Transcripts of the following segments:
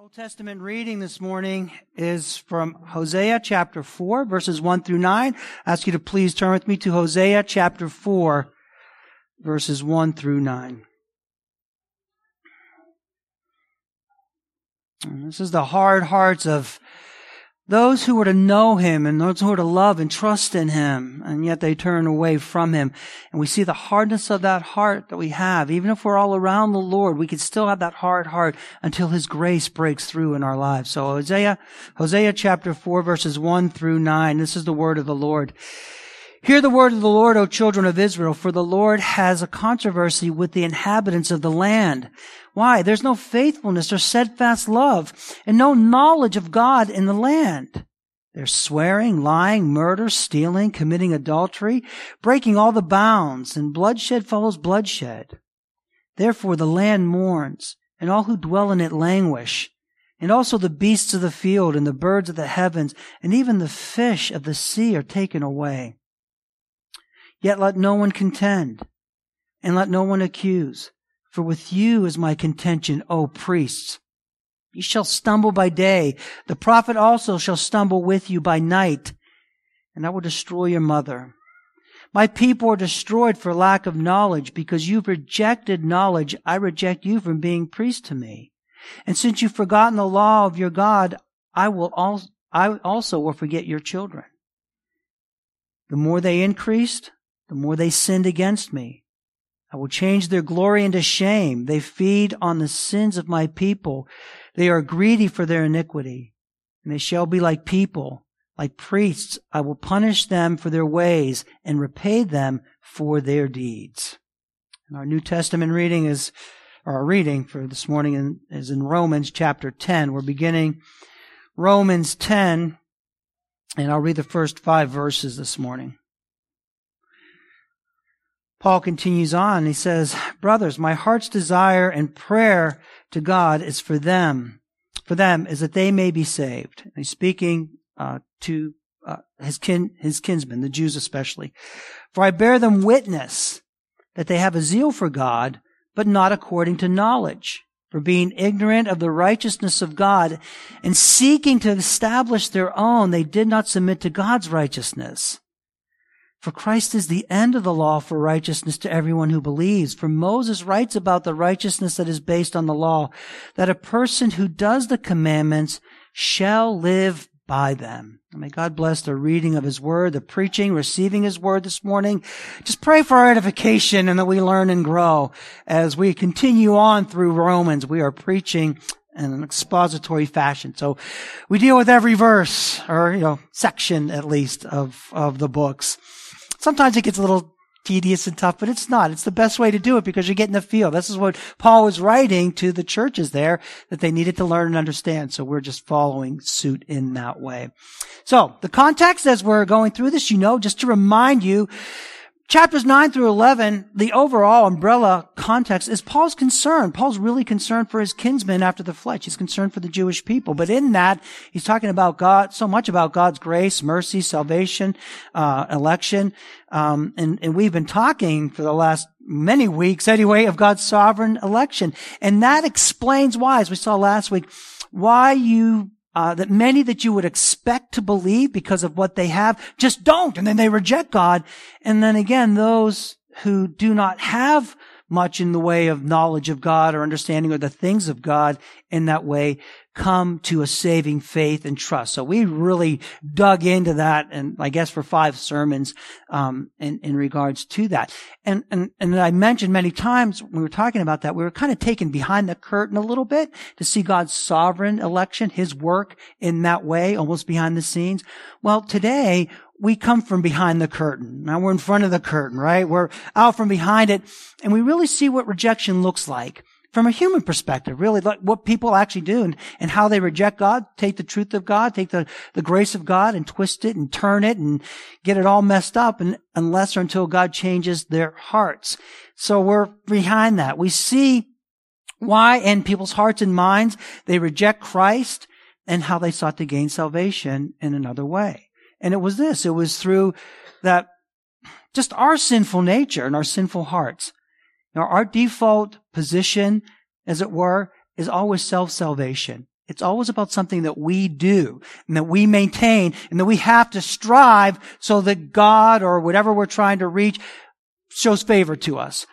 Old Testament reading this morning is from Hosea chapter 4, verses 1 through 9. I ask you to please turn with me to Hosea chapter 4, verses 1 through 9. And this is the hard hearts of those who were to know him and those who were to love and trust in him, and yet they turn away from him. And we see the hardness of that heart that we have. Even if we're all around the Lord, we can still have that hard heart until his grace breaks through in our lives. So Hosea, Hosea chapter 4 verses 1 through 9, this is the word of the Lord. Hear the word of the Lord, O children of Israel, for the Lord has a controversy with the inhabitants of the land. Why? There's no faithfulness or steadfast love and no knowledge of God in the land. They're swearing, lying, murder, stealing, committing adultery, breaking all the bounds, and bloodshed follows bloodshed. Therefore the land mourns, and all who dwell in it languish, and also the beasts of the field, and the birds of the heavens, and even the fish of the sea are taken away. Yet let no one contend, and let no one accuse. For with you is my contention, O priests. You shall stumble by day. The prophet also shall stumble with you by night, and I will destroy your mother. My people are destroyed for lack of knowledge. Because you've rejected knowledge, I reject you from being priest to me. And since you've forgotten the law of your God, I will also, I also will forget your children. The more they increased, the more they sinned against me. I will change their glory into shame. They feed on the sins of my people. They are greedy for their iniquity. And they shall be like people, like priests. I will punish them for their ways and repay them for their deeds. And our New Testament reading is, or our reading for this morning is in Romans chapter 10. We're beginning Romans 10, and I'll read the first five verses this morning. Paul continues on. He says, brothers, my heart's desire and prayer to God is for them, for them is that they may be saved. And he's speaking uh, to uh, his kin, his kinsmen, the Jews especially. For I bear them witness that they have a zeal for God, but not according to knowledge. For being ignorant of the righteousness of God and seeking to establish their own, they did not submit to God's righteousness. For Christ is the end of the law for righteousness to everyone who believes. For Moses writes about the righteousness that is based on the law, that a person who does the commandments shall live by them. May God bless the reading of His Word, the preaching, receiving His Word this morning. Just pray for our edification and that we learn and grow as we continue on through Romans. We are preaching in an expository fashion. So we deal with every verse or, you know, section at least of, of the books. Sometimes it gets a little tedious and tough, but it's not. It's the best way to do it because you're getting the feel. This is what Paul was writing to the churches there that they needed to learn and understand. So we're just following suit in that way. So the context as we're going through this, you know, just to remind you, Chapters 9 through 11, the overall umbrella context is Paul's concern. Paul's really concerned for his kinsmen after the flesh. He's concerned for the Jewish people. But in that, he's talking about God, so much about God's grace, mercy, salvation, uh, election. Um, and, and we've been talking for the last many weeks anyway of God's sovereign election. And that explains why, as we saw last week, why you uh, that many that you would expect to believe because of what they have just don't, and then they reject God. And then again, those who do not have much in the way of knowledge of God or understanding of the things of God in that way come to a saving faith and trust. So we really dug into that, and I guess for five sermons um, in in regards to that. And and and I mentioned many times when we were talking about that, we were kind of taken behind the curtain a little bit to see God's sovereign election, His work in that way, almost behind the scenes. Well, today we come from behind the curtain. Now we're in front of the curtain, right? We're out from behind it, and we really see what rejection looks like from a human perspective, really, like what people actually do and, and how they reject God, take the truth of God, take the, the grace of God and twist it and turn it and get it all messed up and unless or until God changes their hearts. So we're behind that. We see why in people's hearts and minds they reject Christ and how they sought to gain salvation in another way. And it was this, it was through that just our sinful nature and our sinful hearts. Now, our default position, as it were, is always self-salvation. It's always about something that we do and that we maintain and that we have to strive so that God or whatever we're trying to reach shows favor to us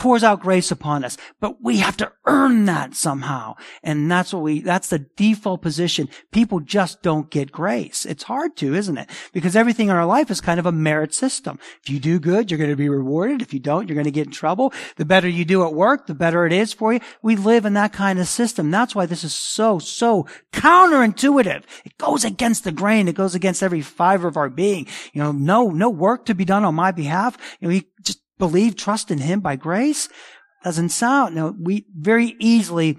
pours out grace upon us. But we have to earn that somehow. And that's what we, that's the default position. People just don't get grace. It's hard to, isn't it? Because everything in our life is kind of a merit system. If you do good, you're going to be rewarded. If you don't, you're going to get in trouble. The better you do at work, the better it is for you. We live in that kind of system. That's why this is so, so counterintuitive. It goes against the grain. It goes against every fiber of our being. You know, no, no work to be done on my behalf. You know, we just believe, trust in Him by grace? Doesn't sound. No, we very easily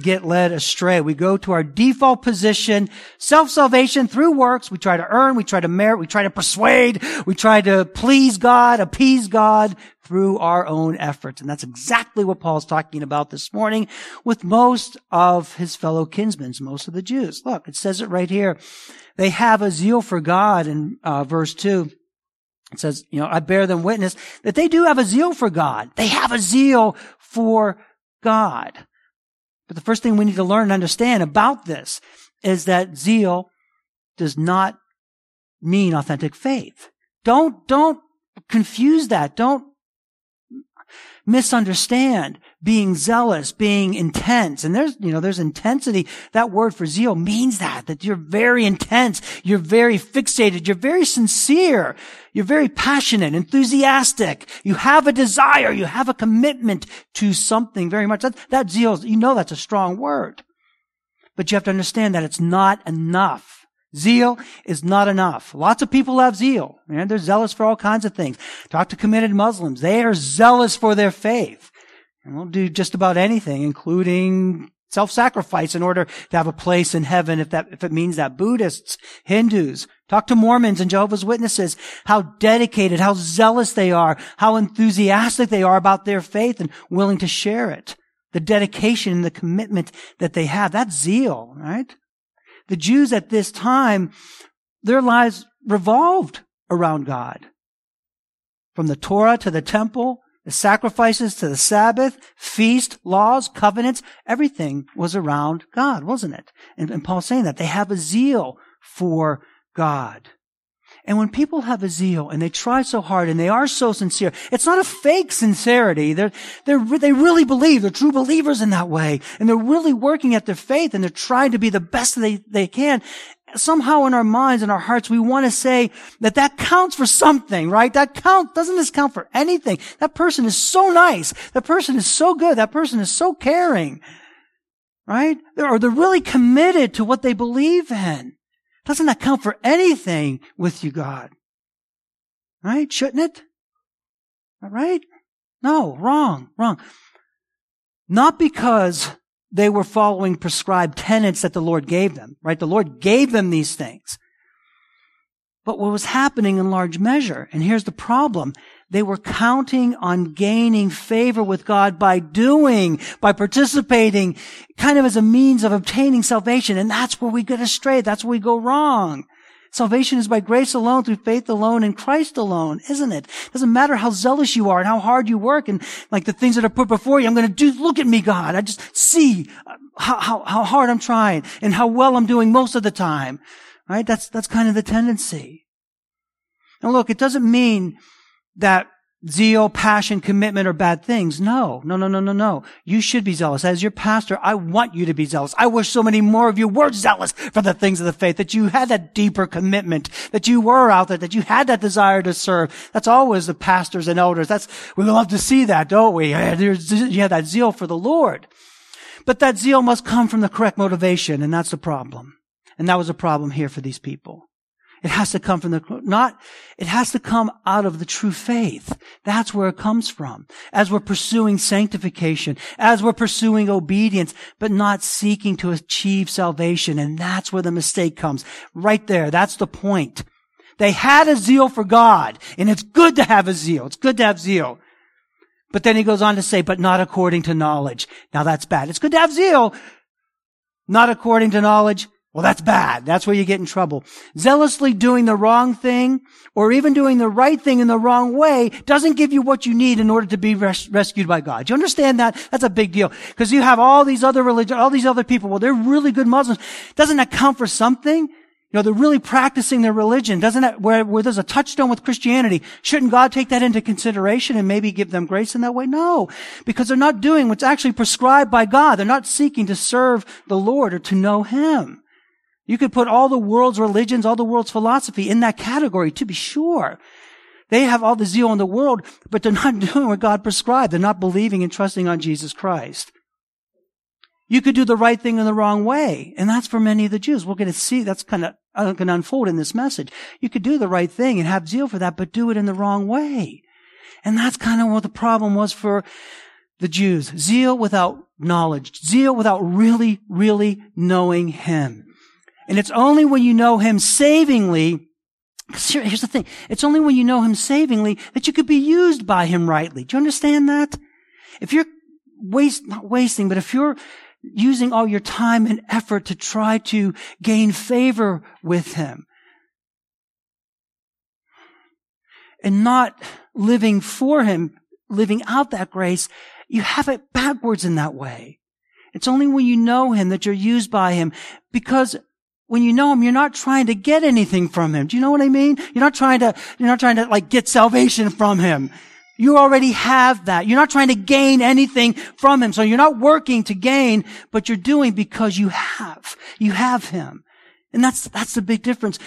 get led astray. We go to our default position, self-salvation through works. We try to earn, we try to merit, we try to persuade, we try to please God, appease God through our own efforts. And that's exactly what Paul's talking about this morning with most of his fellow kinsmen, most of the Jews. Look, it says it right here. They have a zeal for God in uh, verse 2 it says, you know, I bear them witness that they do have a zeal for God. They have a zeal for God. But the first thing we need to learn and understand about this is that zeal does not mean authentic faith. Don't, don't confuse that. Don't misunderstand being zealous, being intense. And there's, you know, there's intensity. That word for zeal means that, that you're very intense. You're very fixated. You're very sincere. You're very passionate, enthusiastic. You have a desire. You have a commitment to something very much. That, that zeal, you know that's a strong word. But you have to understand that it's not enough. Zeal is not enough. Lots of people have zeal, and they're zealous for all kinds of things. Talk to committed Muslims. They are zealous for their faith. And they'll do just about anything, including self-sacrifice in order to have a place in heaven if that, if it means that. Buddhists, Hindus, talk to Mormons and Jehovah's Witnesses, how dedicated, how zealous they are, how enthusiastic they are about their faith and willing to share it. The dedication and the commitment that they have. That's zeal, right? The Jews at this time, their lives revolved around God. From the Torah to the temple, the sacrifices to the Sabbath, feast, laws, covenants, everything was around God, wasn't it? And, and Paul's saying that they have a zeal for God. And when people have a zeal and they try so hard and they are so sincere, it's not a fake sincerity. They're, they're, they really believe. They're true believers in that way. And they're really working at their faith and they're trying to be the best they, they can. Somehow in our minds and our hearts, we want to say that that counts for something, right? That count, doesn't this count for anything? That person is so nice. That person is so good. That person is so caring, right? Or they're really committed to what they believe in. Doesn't that count for anything with you, God? Right? Shouldn't it? Right? No, wrong, wrong. Not because they were following prescribed tenets that the Lord gave them, right? The Lord gave them these things. But what was happening in large measure, and here's the problem, they were counting on gaining favor with God by doing, by participating, kind of as a means of obtaining salvation. And that's where we get astray. That's where we go wrong. Salvation is by grace alone, through faith alone, in Christ alone, isn't it? Doesn't matter how zealous you are and how hard you work and like the things that are put before you. I'm going to do, look at me, God. I just see how, how, how hard I'm trying and how well I'm doing most of the time. Right? That's, that's kind of the tendency. And look, it doesn't mean that zeal, passion, commitment are bad things. No, no, no, no, no, no. You should be zealous. As your pastor, I want you to be zealous. I wish so many more of you were zealous for the things of the faith, that you had that deeper commitment, that you were out there, that you had that desire to serve. That's always the pastors and elders. That's, we love to see that, don't we? You have that zeal for the Lord. But that zeal must come from the correct motivation, and that's the problem. And that was a problem here for these people. It has to come from the, not, it has to come out of the true faith. That's where it comes from. As we're pursuing sanctification, as we're pursuing obedience, but not seeking to achieve salvation. And that's where the mistake comes. Right there. That's the point. They had a zeal for God, and it's good to have a zeal. It's good to have zeal. But then he goes on to say, but not according to knowledge. Now that's bad. It's good to have zeal, not according to knowledge, Well, that's bad. That's where you get in trouble. Zealously doing the wrong thing or even doing the right thing in the wrong way doesn't give you what you need in order to be res- rescued by God. Do you understand that? That's a big deal. Because you have all these other religions, all these other people. Well, they're really good Muslims. Doesn't that count for something? You know, they're really practicing their religion. Doesn't that, where, where there's a touchstone with Christianity, shouldn't God take that into consideration and maybe give them grace in that way? No. Because they're not doing what's actually prescribed by God. They're not seeking to serve the Lord or to know Him. You could put all the world's religions, all the world's philosophy in that category, to be sure. They have all the zeal in the world, but they're not doing what God prescribed. They're not believing and trusting on Jesus Christ. You could do the right thing in the wrong way. And that's for many of the Jews. We're going to see that's kind of uh, going to unfold in this message. You could do the right thing and have zeal for that, but do it in the wrong way. And that's kind of what the problem was for the Jews. Zeal without knowledge. Zeal without really, really knowing Him. And it's only when you know Him savingly, here's the thing, it's only when you know Him savingly that you could be used by Him rightly. Do you understand that? If you're waste, not wasting, but if you're using all your time and effort to try to gain favor with Him, and not living for Him, living out that grace, you have it backwards in that way. It's only when you know Him that you're used by Him because when you know him, you're not trying to get anything from him. Do you know what I mean? You're not trying to, you're not trying to like get salvation from him. You already have that. You're not trying to gain anything from him. So you're not working to gain, but you're doing because you have. You have him. And that's, that's the big difference.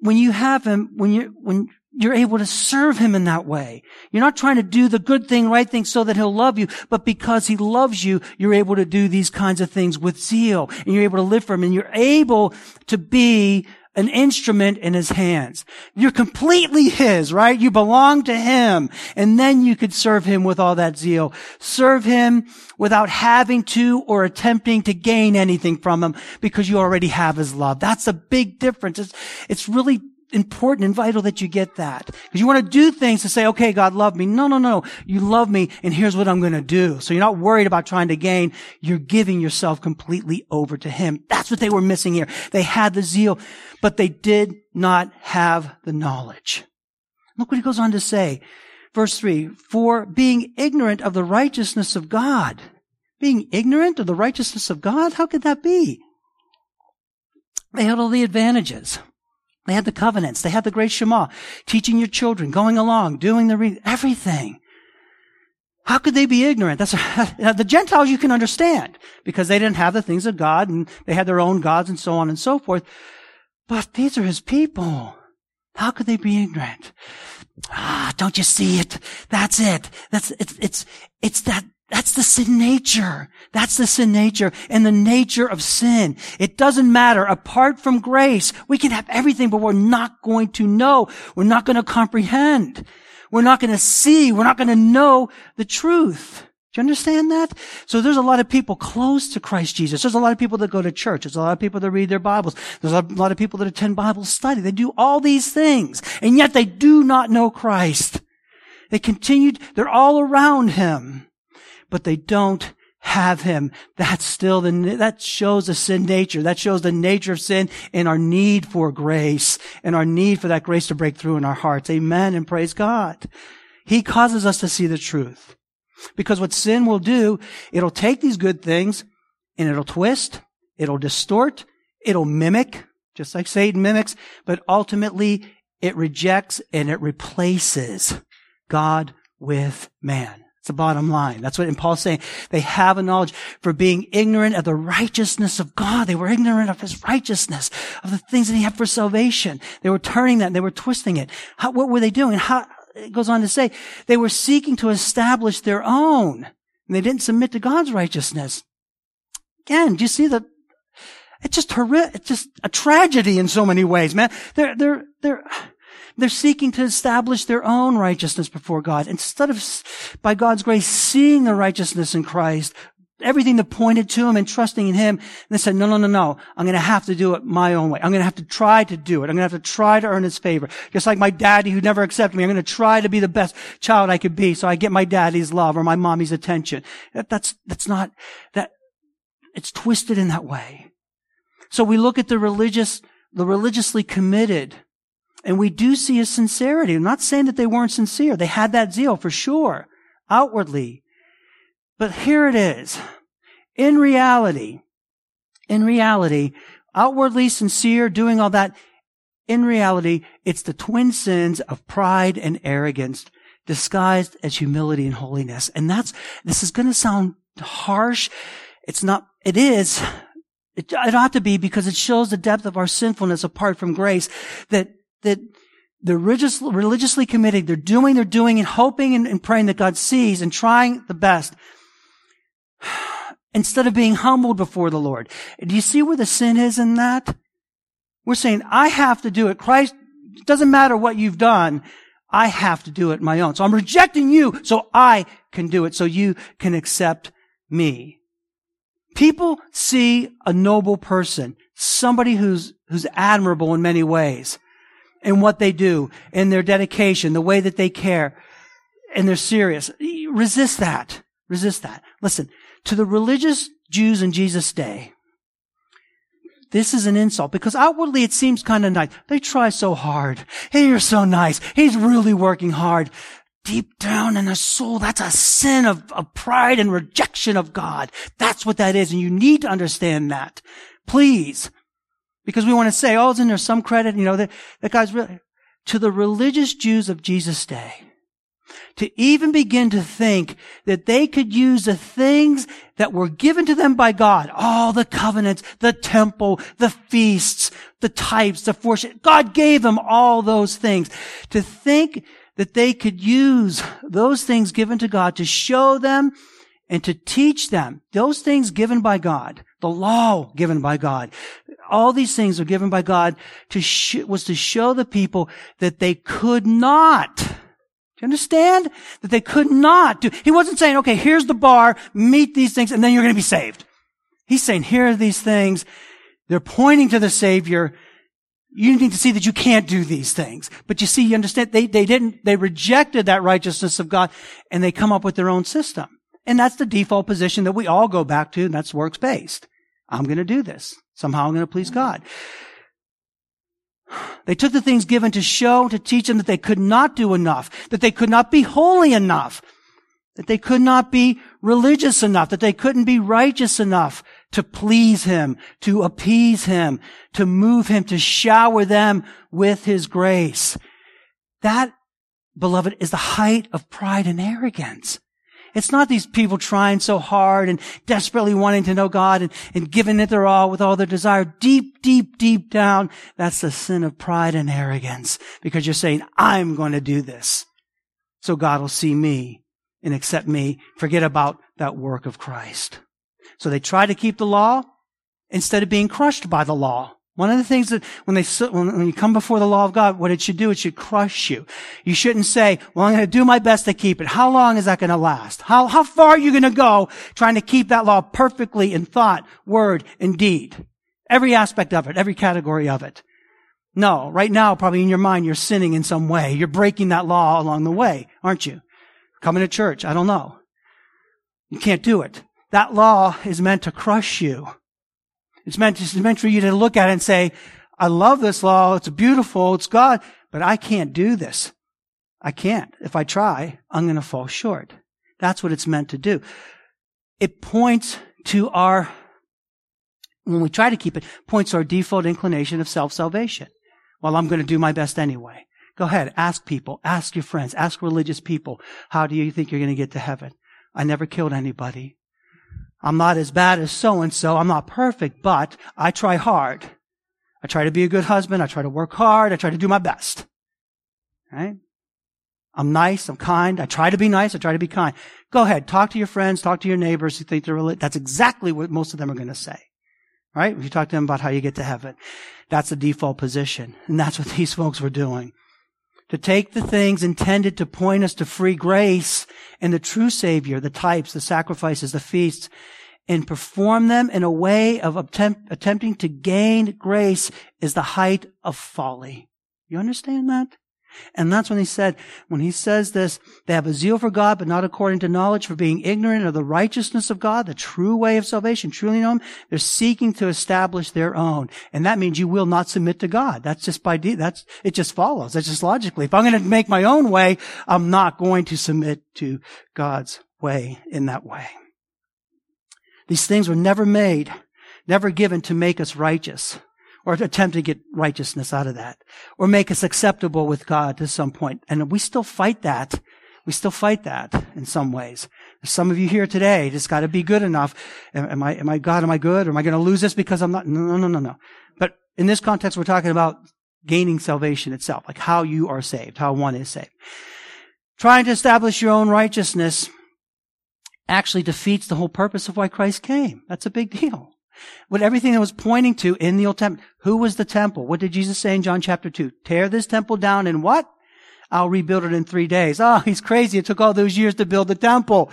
When you have him, when you, when you're able to serve him in that way. You're not trying to do the good thing, right thing so that he'll love you, but because he loves you, you're able to do these kinds of things with zeal and you're able to live for him and you're able to be an instrument in his hands. You're completely his, right? You belong to him. And then you could serve him with all that zeal. Serve him without having to or attempting to gain anything from him because you already have his love. That's a big difference. It's, it's really important and vital that you get that. Because you want to do things to say, okay, God love me. No, no, no. You love me and here's what I'm going to do. So you're not worried about trying to gain. You're giving yourself completely over to Him. That's what they were missing here. They had the zeal, but they did not have the knowledge. Look what he goes on to say. Verse three, for being ignorant of the righteousness of God. Being ignorant of the righteousness of God? How could that be? They had all the advantages. They had the covenants. They had the great Shema, teaching your children, going along, doing the re- everything. How could they be ignorant? That's the Gentiles you can understand because they didn't have the things of God and they had their own gods and so on and so forth. But these are his people. How could they be ignorant? Ah, don't you see it? That's it. That's, it's, it's, it's that that's the sin nature. That's the sin nature and the nature of sin. It doesn't matter. Apart from grace, we can have everything, but we're not going to know. We're not going to comprehend. We're not going to see. We're not going to know the truth. Do you understand that? So there's a lot of people close to Christ Jesus. There's a lot of people that go to church. There's a lot of people that read their Bibles. There's a lot of people that attend Bible study. They do all these things, and yet they do not know Christ. They continued, they're all around Him but they don't have him. That's still the, that shows the sin nature. That shows the nature of sin and our need for grace and our need for that grace to break through in our hearts. Amen and praise God. He causes us to see the truth. Because what sin will do, it'll take these good things and it'll twist, it'll distort, it'll mimic, just like Satan mimics, but ultimately it rejects and it replaces God with man. It's the bottom line. That's what Paul's saying. They have a knowledge for being ignorant of the righteousness of God. They were ignorant of his righteousness, of the things that he had for salvation. They were turning that, they were twisting it. How, what were they doing? How, it goes on to say, they were seeking to establish their own. And they didn't submit to God's righteousness. Again, do you see the, it's just horrific, it's just a tragedy in so many ways, man. They're, they're, they're, they're seeking to establish their own righteousness before God. Instead of, by God's grace, seeing the righteousness in Christ, everything that pointed to him and trusting in him. And they said, no, no, no, no. I'm going to have to do it my own way. I'm going to have to try to do it. I'm going to have to try to earn his favor. Just like my daddy who never accepted me. I'm going to try to be the best child I could be so I get my daddy's love or my mommy's attention. That, that's, that's not, that, it's twisted in that way. So we look at the religious, the religiously committed, and we do see a sincerity. I'm not saying that they weren't sincere. They had that zeal for sure, outwardly. But here it is. In reality, in reality, outwardly sincere, doing all that, in reality, it's the twin sins of pride and arrogance disguised as humility and holiness. And that's, this is going to sound harsh. It's not, it is. It, it ought to be because it shows the depth of our sinfulness apart from grace that, that they're religious, religiously committed. They're doing, they're doing and hoping and, and praying that God sees and trying the best instead of being humbled before the Lord. Do you see where the sin is in that? We're saying, I have to do it. Christ, it doesn't matter what you've done. I have to do it my own. So I'm rejecting you so I can do it, so you can accept me. People see a noble person, somebody who's, who's admirable in many ways, in what they do, in their dedication, the way that they care, and they're serious. Resist that. Resist that. Listen, to the religious Jews in Jesus' day, this is an insult because outwardly it seems kind of nice. They try so hard. Hey, you're so nice. He's really working hard. Deep down in the soul, that's a sin of, of pride and rejection of God. That's what that is. And you need to understand that. Please. Because we want to say, oh, isn't there some credit? You know, that, that guy's really, to the religious Jews of Jesus' day, to even begin to think that they could use the things that were given to them by God, all the covenants, the temple, the feasts, the types, the fortune. God gave them all those things. To think that they could use those things given to God to show them and to teach them those things given by God, the law given by God. All these things were given by God to sh- was to show the people that they could not Do you understand? That they could not do. He wasn't saying, okay, here's the bar, meet these things, and then you're going to be saved. He's saying, here are these things. They're pointing to the Savior. You need to see that you can't do these things. But you see, you understand, they, they didn't, they rejected that righteousness of God, and they come up with their own system. And that's the default position that we all go back to, and that's works based. I'm going to do this. Somehow I'm going to please God. They took the things given to show, to teach them that they could not do enough, that they could not be holy enough, that they could not be religious enough, that they couldn't be righteous enough to please Him, to appease Him, to move Him, to shower them with His grace. That, beloved, is the height of pride and arrogance. It's not these people trying so hard and desperately wanting to know God and, and giving it their all with all their desire. Deep, deep, deep down, that's the sin of pride and arrogance because you're saying, I'm going to do this. So God will see me and accept me. Forget about that work of Christ. So they try to keep the law instead of being crushed by the law. One of the things that when they when you come before the law of God, what it should do, it should crush you. You shouldn't say, "Well, I'm going to do my best to keep it." How long is that going to last? How how far are you going to go trying to keep that law perfectly in thought, word, and deed? Every aspect of it, every category of it. No, right now, probably in your mind, you're sinning in some way. You're breaking that law along the way, aren't you? Coming to church, I don't know. You can't do it. That law is meant to crush you. It's meant, it's meant for you to look at it and say, I love this law. It's beautiful. It's God, but I can't do this. I can't. If I try, I'm going to fall short. That's what it's meant to do. It points to our, when we try to keep it, points to our default inclination of self-salvation. Well, I'm going to do my best anyway. Go ahead. Ask people. Ask your friends. Ask religious people. How do you think you're going to get to heaven? I never killed anybody. I'm not as bad as so and so. I'm not perfect, but I try hard. I try to be a good husband. I try to work hard. I try to do my best. Right? I'm nice. I'm kind. I try to be nice. I try to be kind. Go ahead. Talk to your friends. Talk to your neighbors who think they're religious. That's exactly what most of them are going to say. Right? If you talk to them about how you get to heaven, that's the default position. And that's what these folks were doing to take the things intended to point us to free grace and the true Savior, the types, the sacrifices, the feasts, and perform them in a way of attempt, attempting to gain grace is the height of folly. You understand that? And that's when he said, when he says this, they have a zeal for God, but not according to knowledge, for being ignorant of the righteousness of God, the true way of salvation, truly know him. They're seeking to establish their own. And that means you will not submit to God. That's just by, de- that's, it just follows. That's just logically. If I'm going to make my own way, I'm not going to submit to God's way in that way. These things were never made, never given to make us righteous or attempt to get righteousness out of that or make us acceptable with God to some point. And we still fight that. We still fight that in some ways. Some of you here today just got to be good enough. Am I, am I God? Am I good? Or am I going to lose this because I'm not? No, No, no, no, no. But in this context, we're talking about gaining salvation itself, like how you are saved, how one is saved. Trying to establish your own righteousness actually defeats the whole purpose of why Christ came. That's a big deal. What everything that was pointing to in the Old Testament. Who was the temple? What did Jesus say in John chapter 2? Tear this temple down and what? I'll rebuild it in three days. Oh, he's crazy. It took all those years to build the temple.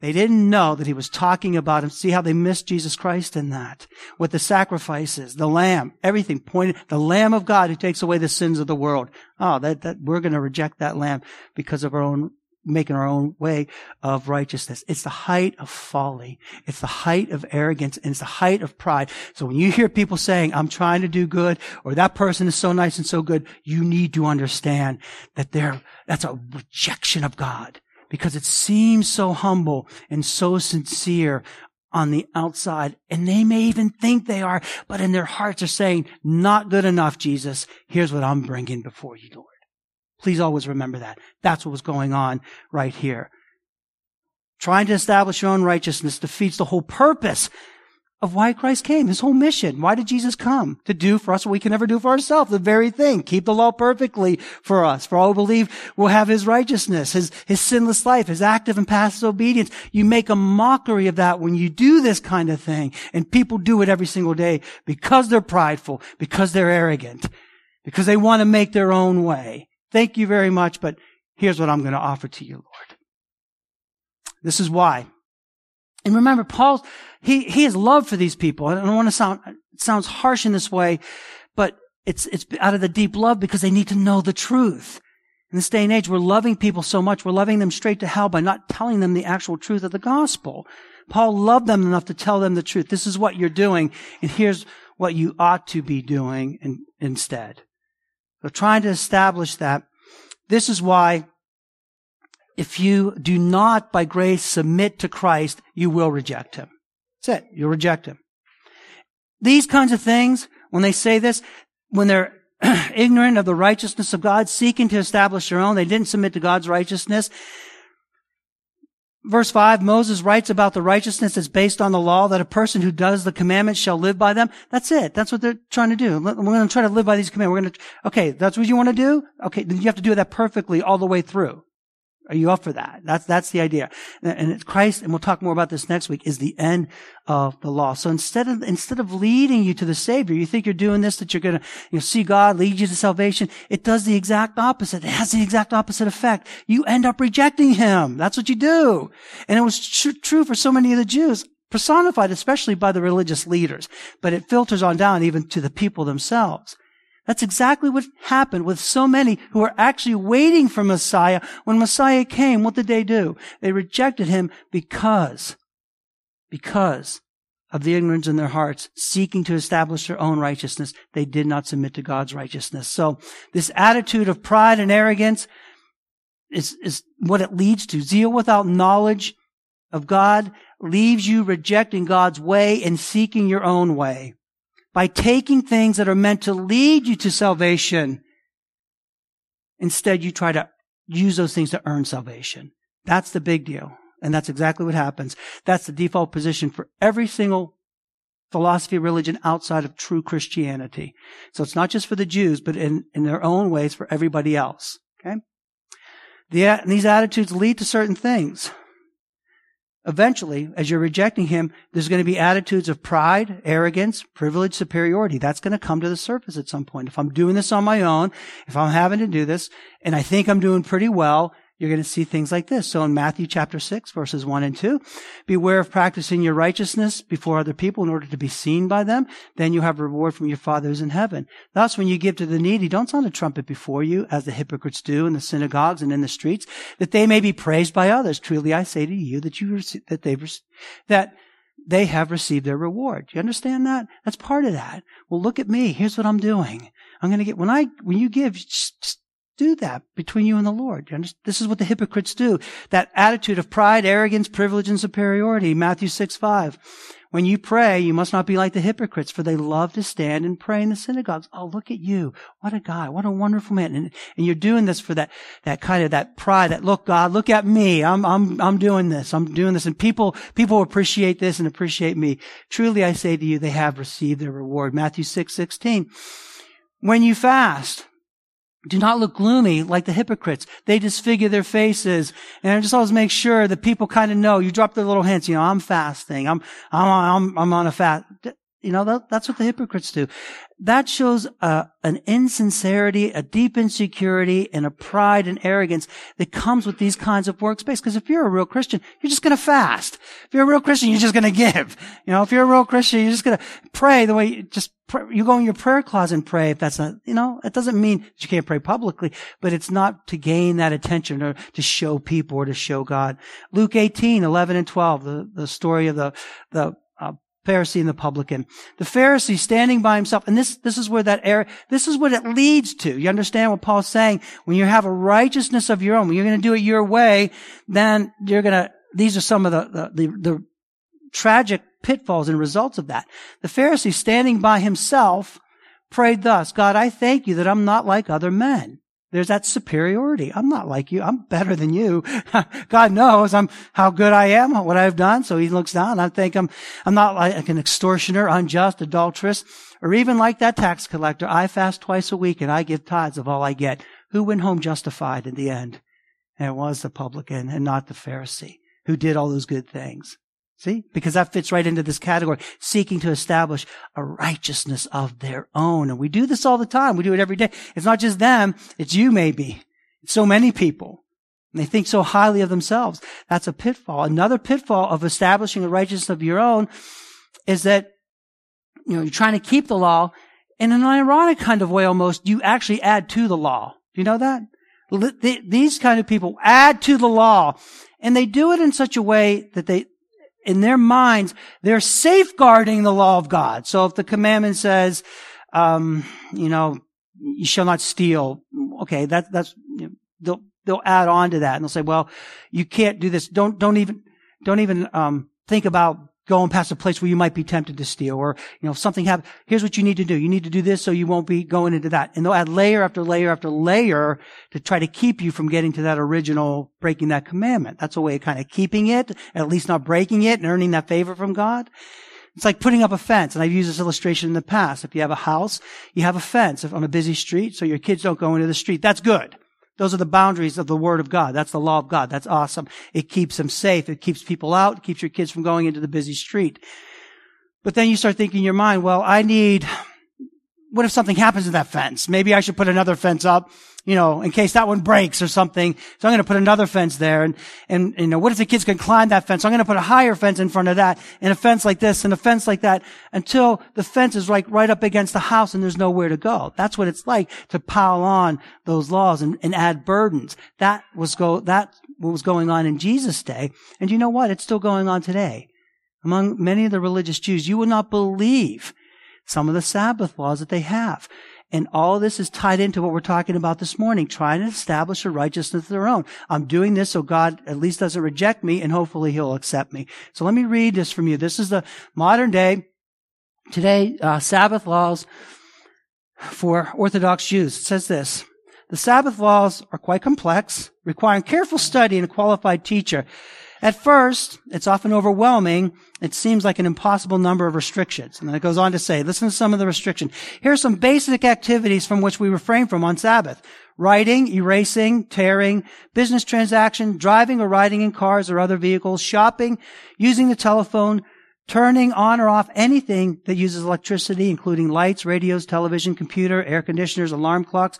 They didn't know that he was talking about him. See how they missed Jesus Christ in that. With the sacrifices, the lamb, everything pointed, the lamb of God who takes away the sins of the world. Oh, that, that, we're going to reject that lamb because of our own making our own way of righteousness. It's the height of folly. It's the height of arrogance and it's the height of pride. So when you hear people saying, I'm trying to do good or that person is so nice and so good, you need to understand that they're, that's a rejection of God because it seems so humble and so sincere on the outside. And they may even think they are, but in their hearts are saying, not good enough, Jesus. Here's what I'm bringing before you, Lord. Please always remember that. That's what was going on right here. Trying to establish your own righteousness defeats the whole purpose of why Christ came, his whole mission. Why did Jesus come? To do for us what we can never do for ourselves, the very thing. Keep the law perfectly for us. For all who believe will have his righteousness, his, his sinless life, his active and passive obedience. You make a mockery of that when you do this kind of thing. And people do it every single day because they're prideful, because they're arrogant, because they want to make their own way. Thank you very much, but here's what I'm going to offer to you, Lord. This is why. And remember, Paul, he, he has love for these people. I don't want to sound, it sounds harsh in this way, but it's, it's out of the deep love because they need to know the truth. In this day and age, we're loving people so much, we're loving them straight to hell by not telling them the actual truth of the gospel. Paul loved them enough to tell them the truth. This is what you're doing, and here's what you ought to be doing in, instead. So trying to establish that. This is why if you do not by grace submit to Christ, you will reject him. That's it. You'll reject him. These kinds of things, when they say this, when they're ignorant of the righteousness of God, seeking to establish their own, they didn't submit to God's righteousness. Verse 5, Moses writes about the righteousness that's based on the law, that a person who does the commandments shall live by them. That's it. That's what they're trying to do. We're going to try to live by these commandments. We're going to, okay, that's what you want to do? Okay, then you have to do that perfectly all the way through. Are you up for that? That's, that's the idea. And it's Christ, and we'll talk more about this next week, is the end of the law. So instead of, instead of leading you to the Savior, you think you're doing this, that you're gonna, you know, see God lead you to salvation. It does the exact opposite. It has the exact opposite effect. You end up rejecting Him. That's what you do. And it was tr- true for so many of the Jews personified especially by the religious leaders, but it filters on down even to the people themselves. That's exactly what happened with so many who were actually waiting for Messiah. When Messiah came, what did they do? They rejected him because, because of the ignorance in their hearts, seeking to establish their own righteousness. They did not submit to God's righteousness. So this attitude of pride and arrogance is, is what it leads to. Zeal without knowledge of God leaves you rejecting God's way and seeking your own way by taking things that are meant to lead you to salvation. Instead, you try to use those things to earn salvation. That's the big deal. And that's exactly what happens. That's the default position for every single philosophy, of religion outside of true Christianity. So it's not just for the Jews, but in, in their own ways for everybody else. Okay? The, these attitudes lead to certain things. Eventually, as you're rejecting him, there's going to be attitudes of pride, arrogance, privilege, superiority. That's going to come to the surface at some point. If I'm doing this on my own, if I'm having to do this, and I think I'm doing pretty well, you're going to see things like this. So in Matthew chapter 6, verses 1 and 2, beware of practicing your righteousness before other people in order to be seen by them. Then you have reward from your Father who's in heaven. Thus, when you give to the needy, don't sound a trumpet before you, as the hypocrites do in the synagogues and in the streets, that they may be praised by others. Truly, I say to you that you, that they've, that they have received their reward. You understand that? That's part of that. Well, look at me. Here's what I'm doing. I'm going to get, when I, when you give, do that between you and the Lord. This is what the hypocrites do. That attitude of pride, arrogance, privilege, and superiority. Matthew 6, 5. When you pray, you must not be like the hypocrites, for they love to stand and pray in the synagogues. Oh, look at you. What a guy. What a wonderful man. And, and you're doing this for that, that kind of, that pride, that look, God, look at me. I'm, I'm, I'm doing this. I'm doing this. And people, people appreciate this and appreciate me. Truly, I say to you, they have received their reward. Matthew 6, 16. When you fast, do not look gloomy like the hypocrites. They disfigure their faces. And I just always make sure that people kind of know. You drop their little hints, you know, I'm fasting. I'm, I'm, I'm, I'm on a fast. You know, that, that's what the hypocrites do. That shows uh, an insincerity, a deep insecurity, and a pride and arrogance that comes with these kinds of works-based. Because if you're a real Christian, you're just going to fast. If you're a real Christian, you're just going to give. You know, if you're a real Christian, you're just going to pray the way you just pray. you go in your prayer closet and pray. If that's not, you know, it doesn't mean that you can't pray publicly, but it's not to gain that attention or to show people or to show God. Luke 18, 11 and 12, the, the story of the, the Pharisee and the publican. The Pharisee standing by himself, and this, this is where that error, this is what it leads to. You understand what Paul's saying? When you have a righteousness of your own, when you're going to do it your way, then you're going to, these are some of the, the, the, the tragic pitfalls and results of that. The Pharisee standing by himself prayed thus, God, I thank you that I'm not like other men. There's that superiority. I'm not like you. I'm better than you. God knows I'm how good I am, what I've done. So he looks down. I think I'm, I'm not like an extortioner, unjust, adulterous, or even like that tax collector. I fast twice a week and I give tithes of all I get. Who went home justified in the end? And it was the publican and not the Pharisee who did all those good things. See? Because that fits right into this category, seeking to establish a righteousness of their own. And we do this all the time. We do it every day. It's not just them, it's you maybe. It's so many people. And they think so highly of themselves. That's a pitfall. Another pitfall of establishing a righteousness of your own is that, you know, you're trying to keep the law in an ironic kind of way almost. You actually add to the law. Do you know that? These kind of people add to the law. And they do it in such a way that they, in their minds, they're safeguarding the law of God. So if the commandment says, um, you know, you shall not steal, okay, that, that's, you know, they'll, they'll add on to that and they'll say, well, you can't do this. Don't, don't even, don't even, um, think about going past a place where you might be tempted to steal or, you know, if something happens, here's what you need to do. You need to do this so you won't be going into that. And they'll add layer after layer after layer to try to keep you from getting to that original breaking that commandment. That's a way of kind of keeping it, at least not breaking it and earning that favor from God. It's like putting up a fence, and I've used this illustration in the past. If you have a house, you have a fence on a busy street so your kids don't go into the street. That's good. Those are the boundaries of the Word of God. That's the law of God. That's awesome. It keeps them safe. It keeps people out. It keeps your kids from going into the busy street. But then you start thinking in your mind, well, I need, what if something happens to that fence? Maybe I should put another fence up you know, in case that one breaks or something. So I'm going to put another fence there. And, and, you know, what if the kids can climb that fence? So I'm going to put a higher fence in front of that and a fence like this and a fence like that until the fence is like right up against the house and there's nowhere to go. That's what it's like to pile on those laws and, and add burdens. That was go, that what was going on in Jesus' day. And you know what? It's still going on today. Among many of the religious Jews, you would not believe some of the Sabbath laws that they have. And all this is tied into what we're talking about this morning, trying to establish a righteousness of their own. I'm doing this so God at least doesn't reject me and hopefully he'll accept me. So let me read this from you. This is the modern day, today, uh, Sabbath laws for Orthodox Jews. It says this. The Sabbath laws are quite complex, requiring careful study and a qualified teacher. At first, it's often overwhelming. It seems like an impossible number of restrictions. And then it goes on to say, listen to some of the restrictions. Here are some basic activities from which we refrain from on Sabbath. Writing, erasing, tearing, business transaction, driving or riding in cars or other vehicles, shopping, using the telephone, turning on or off anything that uses electricity, including lights, radios, television, computer, air conditioners, alarm clocks.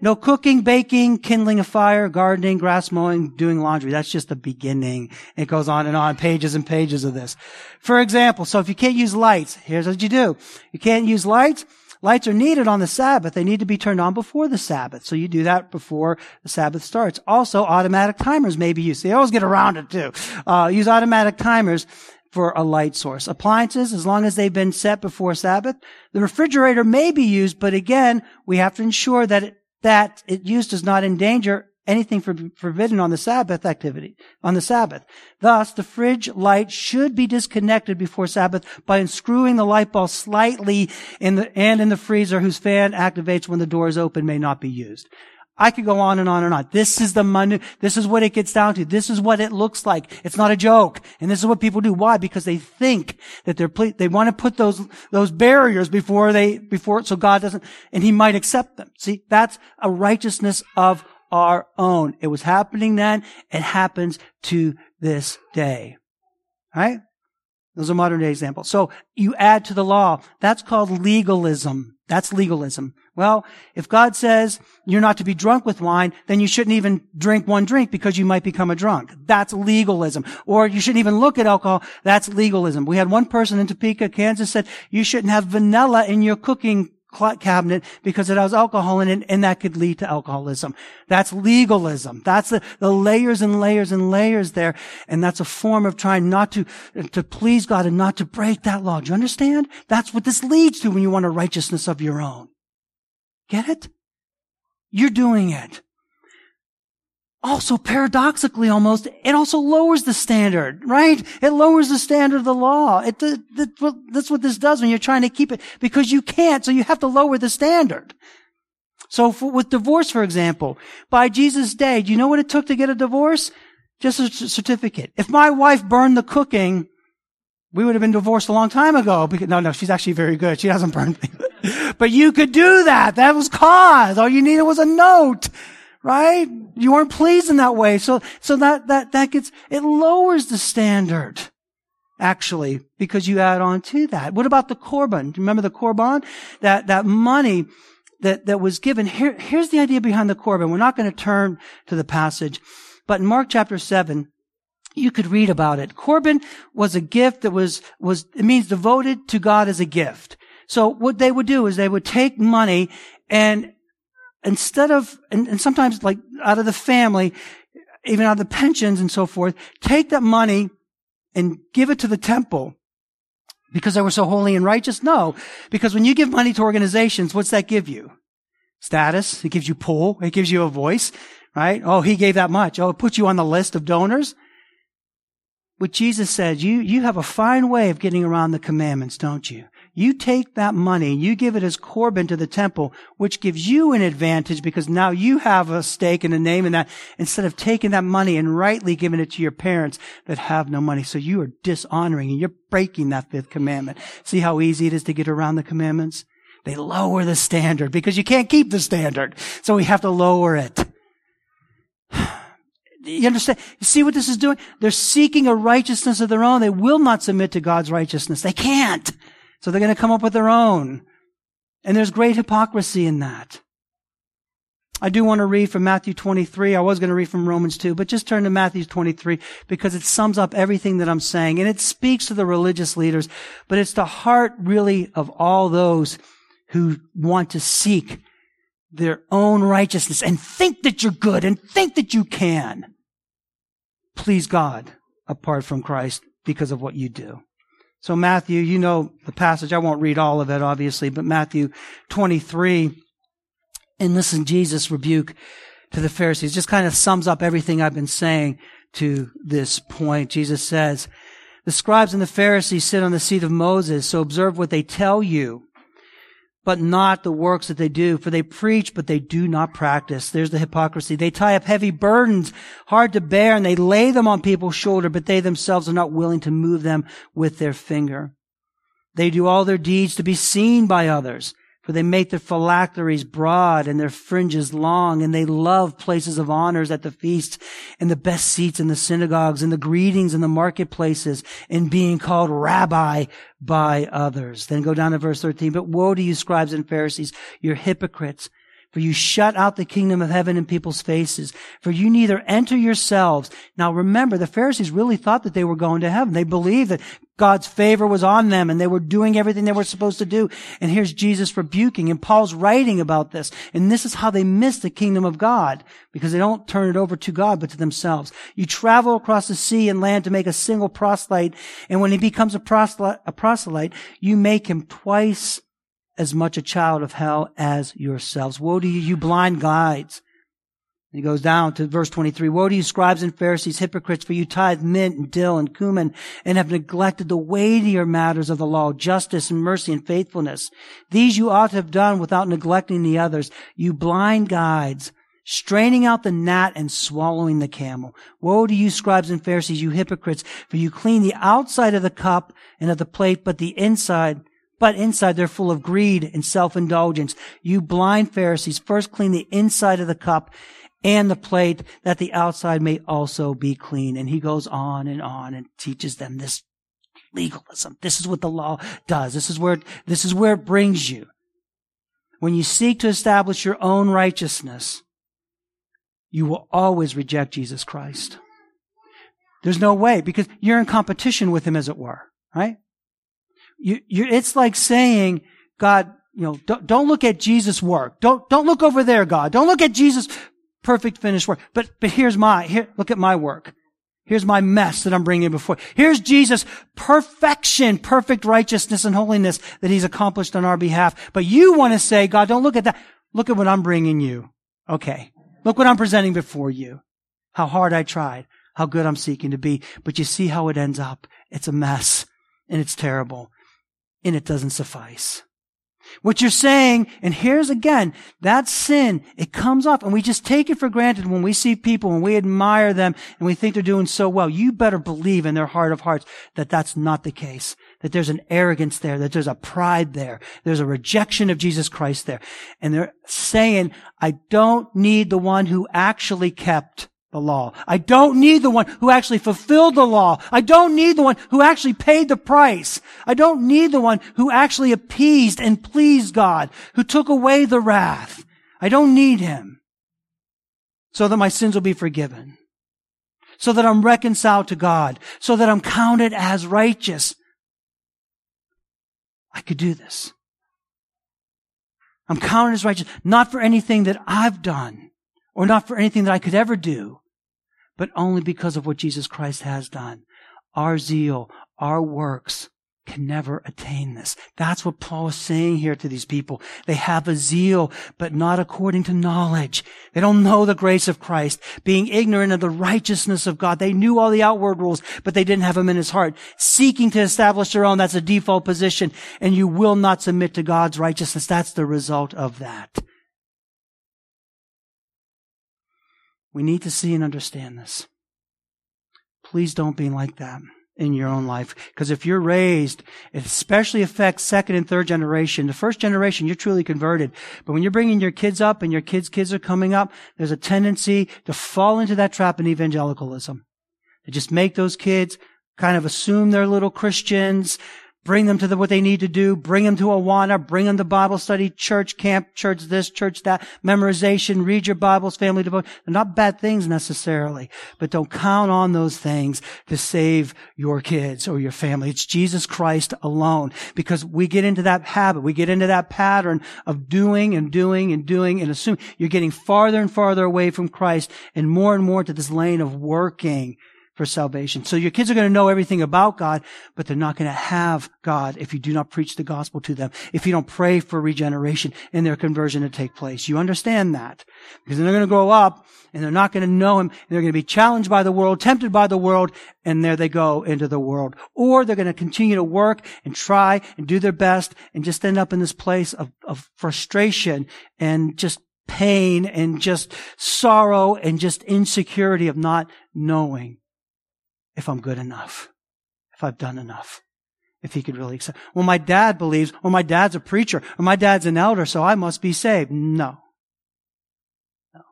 No cooking, baking, kindling a fire, gardening, grass mowing, doing laundry. That's just the beginning. It goes on and on, pages and pages of this. For example, so if you can't use lights, here's what you do. You can't use lights. Lights are needed on the Sabbath. They need to be turned on before the Sabbath. So you do that before the Sabbath starts. Also, automatic timers may be used. They always get around it too. Uh, use automatic timers for a light source. Appliances, as long as they've been set before Sabbath. The refrigerator may be used, but again, we have to ensure that it, that it used does not endanger anything for, forbidden on the Sabbath activity, on the Sabbath. Thus, the fridge light should be disconnected before Sabbath by unscrewing the light bulb slightly in the, and in the freezer whose fan activates when the door is open may not be used. I could go on and on and on. This is the money. This is what it gets down to. This is what it looks like. It's not a joke. And this is what people do. Why? Because they think that they're, they want to put those, those barriers before they, before, so God doesn't, and He might accept them. See, that's a righteousness of our own. It was happening then. It happens to this day. Right? Those are modern day examples. So you add to the law. That's called legalism. That's legalism. Well, if God says you're not to be drunk with wine, then you shouldn't even drink one drink because you might become a drunk. That's legalism. Or you shouldn't even look at alcohol. That's legalism. We had one person in Topeka, Kansas said you shouldn't have vanilla in your cooking cabinet because it has alcohol in it and that could lead to alcoholism. That's legalism. That's the, the layers and layers and layers there. And that's a form of trying not to, to please God and not to break that law. Do you understand? That's what this leads to when you want a righteousness of your own. Get it? You're doing it also paradoxically almost, it also lowers the standard, right? It lowers the standard of the law. It, that's what this does when you're trying to keep it because you can't, so you have to lower the standard. So for, with divorce, for example, by Jesus' day, do you know what it took to get a divorce? Just a certificate. If my wife burned the cooking, we would have been divorced a long time ago. Because, no, no, she's actually very good. She doesn't burn things. but you could do that. That was cause. All you needed was a note right? You weren't pleased in that way. So, so that, that, that gets, it lowers the standard. Actually, because you add on to that. What about the korban? Remember the korban? That, that money that, that was given. Here, here's the idea behind the korban. We're not going to turn to the passage, but in Mark chapter 7, you could read about it. Korban was a gift that was, was, it means devoted to God as a gift. So what they would do is they would take money and instead of, and, and sometimes like out of the family, even out of the pensions and so forth, take that money and give it to the temple because they were so holy and righteous? No. Because when you give money to organizations, what's that give you? Status. It gives you pull. It gives you a voice, right? Oh, he gave that much. Oh, it puts you on the list of donors. What Jesus said, you, you have a fine way of getting around the commandments, don't you? You take that money and you give it as Korban to the temple, which gives you an advantage because now you have a stake and a name in that instead of taking that money and rightly giving it to your parents that have no money. So you are dishonoring and you're breaking that fifth commandment. See how easy it is to get around the commandments? They lower the standard because you can't keep the standard. So we have to lower it. You understand? You see what this is doing? They're seeking a righteousness of their own. They will not submit to God's righteousness. They can't. So they're going to come up with their own. And there's great hypocrisy in that. I do want to read from Matthew 23. I was going to read from Romans 2, but just turn to Matthew 23 because it sums up everything that I'm saying. And it speaks to the religious leaders, but it's the heart really of all those who want to seek their own righteousness and think that you're good and think that you can please God apart from Christ because of what you do. So Matthew, you know the passage. I won't read all of it, obviously, but Matthew 23, and listen, Jesus' rebuke to the Pharisees just kind of sums up everything I've been saying to this point. Jesus says, the scribes and the Pharisees sit on the seat of Moses, so observe what they tell you but not the works that they do. For they preach, but they do not practice. There's the hypocrisy. They tie up heavy burdens, hard to bear, and they lay them on people's shoulder, but they themselves are not willing to move them with their finger. They do all their deeds to be seen by others. For they make their phylacteries broad and their fringes long, and they love places of honors at the feasts and the best seats in the synagogues and the greetings in the marketplaces and being called rabbi by others. Then go down to verse 13. But woe to you, scribes and Pharisees, you're hypocrites. For you shut out the kingdom of heaven in people's faces. For you neither enter yourselves. Now remember, the Pharisees really thought that they were going to heaven. They believed that God's favor was on them and they were doing everything they were supposed to do. And here's Jesus rebuking and Paul's writing about this. And this is how they miss the kingdom of God because they don't turn it over to God, but to themselves. You travel across the sea and land to make a single proselyte. And when he becomes a proselyte, a proselyte you make him twice as much a child of hell as yourselves. Woe to you, you blind guides. He goes down to verse 23. Woe to you, scribes and Pharisees, hypocrites, for you tithe mint and dill and cumin and have neglected the weightier matters of the law, justice and mercy and faithfulness. These you ought to have done without neglecting the others. You blind guides, straining out the gnat and swallowing the camel. Woe to you, scribes and Pharisees, you hypocrites, for you clean the outside of the cup and of the plate, but the inside but inside they're full of greed and self-indulgence. You blind Pharisees, first clean the inside of the cup and the plate that the outside may also be clean. And he goes on and on and teaches them this legalism. This is what the law does. This is where, this is where it brings you. When you seek to establish your own righteousness, you will always reject Jesus Christ. There's no way because you're in competition with him as it were, right? You, you, it's like saying, God, you know, don't, don't look at Jesus' work. Don't, don't look over there, God. Don't look at Jesus' perfect finished work. But, but here's my, here, look at my work. Here's my mess that I'm bringing before. Here's Jesus' perfection, perfect righteousness and holiness that he's accomplished on our behalf. But you want to say, God, don't look at that. Look at what I'm bringing you. Okay. Look what I'm presenting before you. How hard I tried. How good I'm seeking to be. But you see how it ends up. It's a mess and it's terrible and it doesn't suffice. What you're saying, and here's again, that sin, it comes off and we just take it for granted when we see people and we admire them and we think they're doing so well. You better believe in their heart of hearts that that's not the case. That there's an arrogance there, that there's a pride there, there's a rejection of Jesus Christ there. And they're saying, I don't need the one who actually kept the law. I don't need the one who actually fulfilled the law. I don't need the one who actually paid the price. I don't need the one who actually appeased and pleased God, who took away the wrath. I don't need him so that my sins will be forgiven, so that I'm reconciled to God, so that I'm counted as righteous. I could do this. I'm counted as righteous, not for anything that I've done or not for anything that I could ever do, but only because of what Jesus Christ has done. Our zeal, our works can never attain this. That's what Paul is saying here to these people. They have a zeal, but not according to knowledge. They don't know the grace of Christ, being ignorant of the righteousness of God. They knew all the outward rules, but they didn't have them in his heart. Seeking to establish their own, that's a default position, and you will not submit to God's righteousness. That's the result of that. We need to see and understand this. Please don't be like that in your own life. Because if you're raised, it especially affects second and third generation. The first generation, you're truly converted. But when you're bringing your kids up and your kids' kids are coming up, there's a tendency to fall into that trap in evangelicalism. To just make those kids kind of assume they're little Christians, Bring them to the, what they need to do. Bring them to Awana. Bring them to Bible study, church camp, church this, church that, memorization, read your Bibles, family devotion. Not bad things necessarily, but don't count on those things to save your kids or your family. It's Jesus Christ alone because we get into that habit. We get into that pattern of doing and doing and doing and assume you're getting farther and farther away from Christ and more and more to this lane of working for salvation. So your kids are going to know everything about God, but they're not going to have God if you do not preach the gospel to them, if you don't pray for regeneration and their conversion to take place. You understand that? Because they're going to grow up and they're not going to know Him. They're going to be challenged by the world, tempted by the world, and there they go into the world. Or they're going to continue to work and try and do their best and just end up in this place of, of frustration and just pain and just sorrow and just insecurity of not knowing if I'm good enough, if I've done enough, if he could really accept. Well, my dad believes, or my dad's a preacher, or my dad's an elder, so I must be saved. No. No.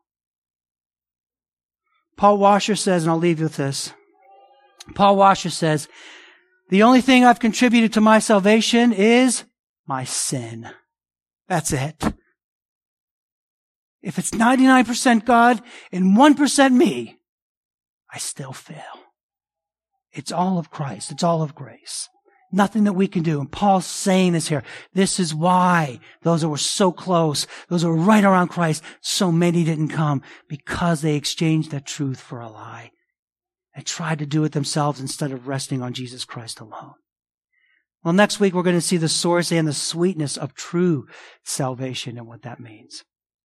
Paul Washer says, and I'll leave you with this. Paul Washer says, the only thing I've contributed to my salvation is my sin. That's it. If it's 99% God and 1% me, I still fail. It's all of Christ. It's all of grace. Nothing that we can do. And Paul's saying this here. This is why those that were so close, those that were right around Christ, so many didn't come because they exchanged that truth for a lie. They tried to do it themselves instead of resting on Jesus Christ alone. Well, next week we're going to see the source and the sweetness of true salvation and what that means.